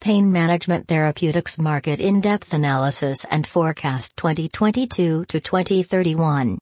Pain Management Therapeutics Market In-Depth Analysis and Forecast 2022 to 2031.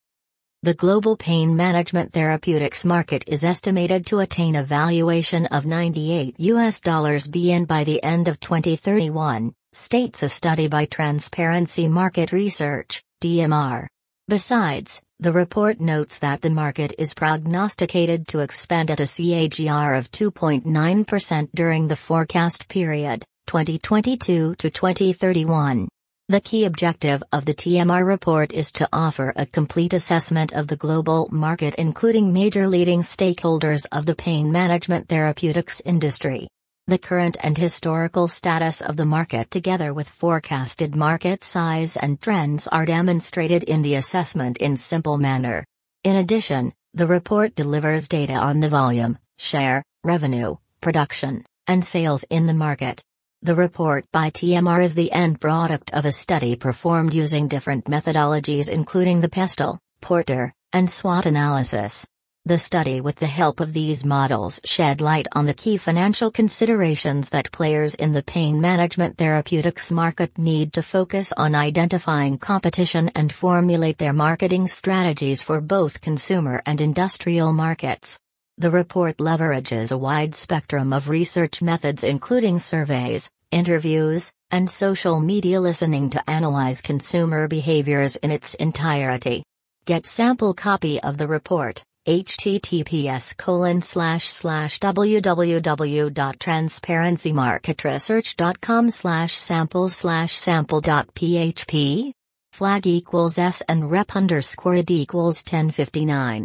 The global pain management therapeutics market is estimated to attain a valuation of 98 US dollars BN by the end of 2031, states a study by Transparency Market Research, TMR. Besides, the report notes that the market is prognosticated to expand at a CAGR of 2.9% during the forecast period, 2022 to 2031. The key objective of the TMR report is to offer a complete assessment of the global market, including major leading stakeholders of the pain management therapeutics industry. The current and historical status of the market, together with forecasted market size and trends, are demonstrated in the assessment in simple manner. In addition, the report delivers data on the volume, share, revenue, production, and sales in the market. The report by TMR is the end product of a study performed using different methodologies including the Pestle, Porter, and SWOT analysis. The study with the help of these models shed light on the key financial considerations that players in the pain management therapeutics market need to focus on identifying competition and formulate their marketing strategies for both consumer and industrial markets. The report leverages a wide spectrum of research methods including surveys, interviews, and social media listening to analyze consumer behaviors in its entirety. Get sample copy of the report https colon slash slash www.transparencymarketresearch.com slash sample slash sample.php flag equals s and rep underscore id equals 1059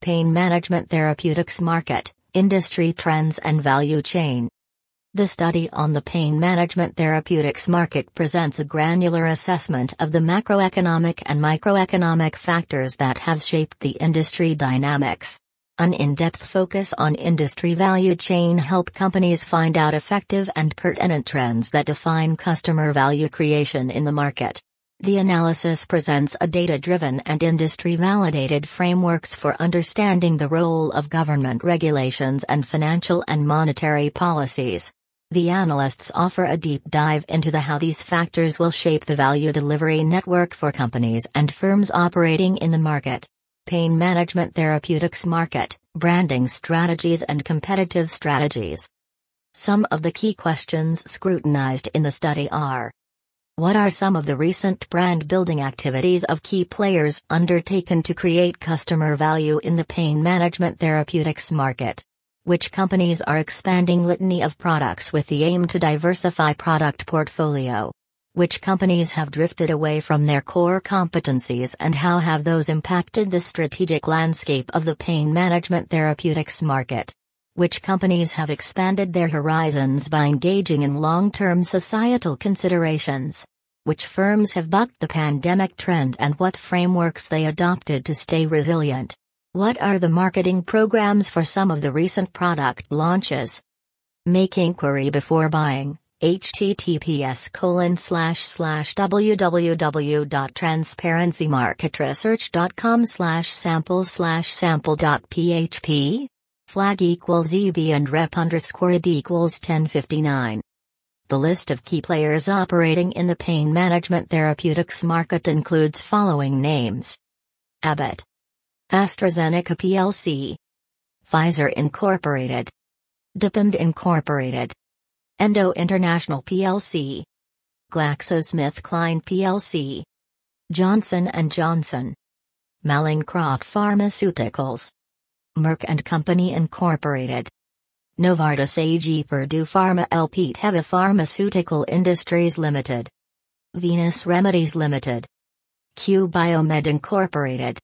Pain Management Therapeutics Market, Industry Trends and Value Chain. The study on the pain management therapeutics market presents a granular assessment of the macroeconomic and microeconomic factors that have shaped the industry dynamics. An in-depth focus on industry value chain help companies find out effective and pertinent trends that define customer value creation in the market. The analysis presents a data-driven and industry-validated frameworks for understanding the role of government regulations and financial and monetary policies. The analysts offer a deep dive into the how these factors will shape the value delivery network for companies and firms operating in the market. Pain management therapeutics market, branding strategies and competitive strategies. Some of the key questions scrutinized in the study are what are some of the recent brand building activities of key players undertaken to create customer value in the pain management therapeutics market? Which companies are expanding litany of products with the aim to diversify product portfolio? Which companies have drifted away from their core competencies and how have those impacted the strategic landscape of the pain management therapeutics market? Which companies have expanded their horizons by engaging in long term societal considerations? Which firms have bucked the pandemic trend and what frameworks they adopted to stay resilient? What are the marketing programs for some of the recent product launches? Make inquiry before buying https colon slash slash www.transparencymarketresearch.com slash sample slash sample.php flag equals EB and rep underscore id equals 1059. The list of key players operating in the pain management therapeutics market includes following names Abbott, AstraZeneca plc, Pfizer Incorporated, Dupont Incorporated, Endo International plc, GlaxoSmithKline plc, Johnson & Johnson, Mallinckrodt Pharmaceuticals, Merck & Company Incorporated, Novartis AG Purdue Pharma LP Teva Pharmaceutical Industries Limited, Venus Remedies Limited, Q Biomed Incorporated,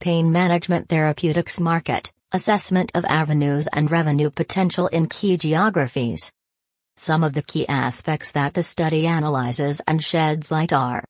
Pain Management Therapeutics Market, Assessment of Avenues and Revenue Potential in Key Geographies. Some of the key aspects that the study analyzes and sheds light are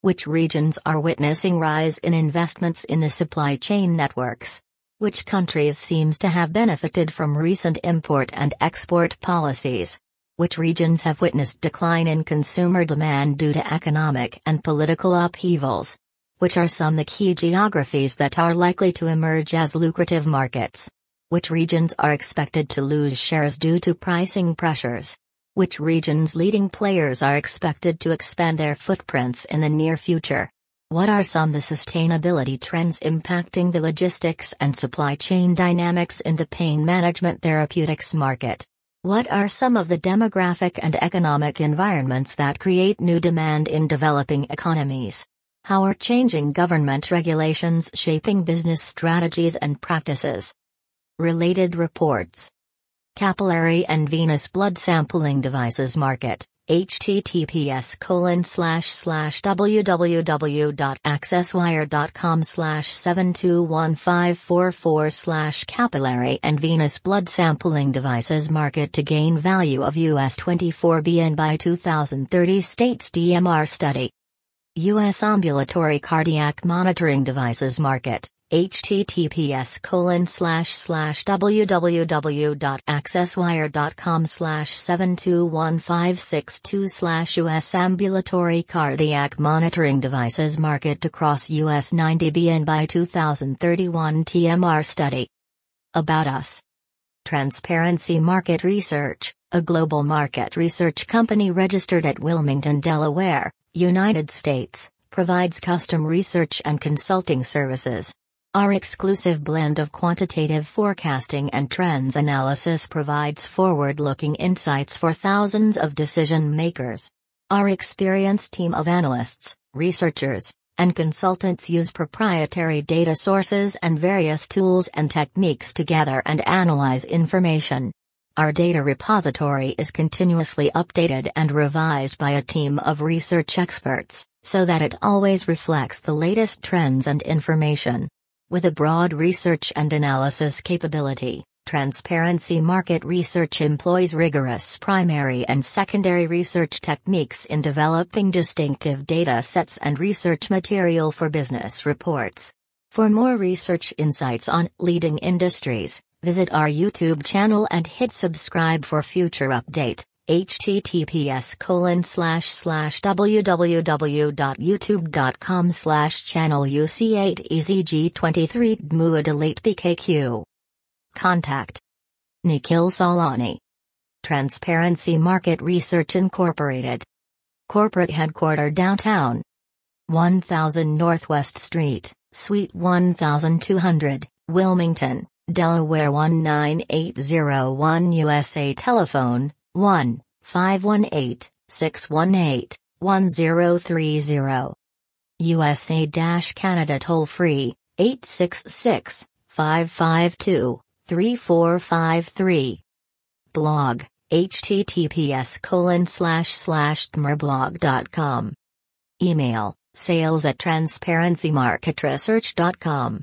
which regions are witnessing rise in investments in the supply chain networks? Which countries seems to have benefited from recent import and export policies? Which regions have witnessed decline in consumer demand due to economic and political upheavals? Which are some the key geographies that are likely to emerge as lucrative markets? Which regions are expected to lose shares due to pricing pressures? Which regions' leading players are expected to expand their footprints in the near future? What are some the sustainability trends impacting the logistics and supply chain dynamics in the pain management therapeutics market? What are some of the demographic and economic environments that create new demand in developing economies? How are changing government regulations shaping business strategies and practices? Related reports Capillary and venous blood sampling devices market. https colon slash slash www.accesswire.com slash 721544 slash capillary and venous blood sampling devices market to gain value of US 24 billion by 2030 states TMR study. U.S. ambulatory cardiac monitoring devices market https colon slash slash www.accesswire.com slash 721562 slash US ambulatory cardiac monitoring devices market across US 90 billion by 2031 TMR study. About us. Transparency Market Research, a global market research company registered at Wilmington, Delaware, United States, provides custom research and consulting services. Our exclusive blend of quantitative forecasting and trends analysis provides forward looking insights for thousands of decision makers. Our experienced team of analysts, researchers, and consultants use proprietary data sources and various tools and techniques to gather and analyze information. Our data repository is continuously updated and revised by a team of research experts, so that it always reflects the latest trends and information. With a broad research and analysis capability, Transparency Market Research employs rigorous primary and secondary research techniques in developing distinctive data sets and research material for business reports. For more research insights on leading industries, visit our YouTube channel and hit subscribe for future update https www.youtube.com slash channel uc8ezg23 dmuadalate bkq. Contact Nikhil Sawlani. Transparency Market Research Incorporated. Corporate Headquarter Downtown. 1000 Northwest Street, Suite 1200, Wilmington, Delaware 19801 USA Telephone 1 518 618 1030. USA Canada toll free 866 552 3453. Blog https colon slash slash com. Email sales at transparencymarketresearch.com.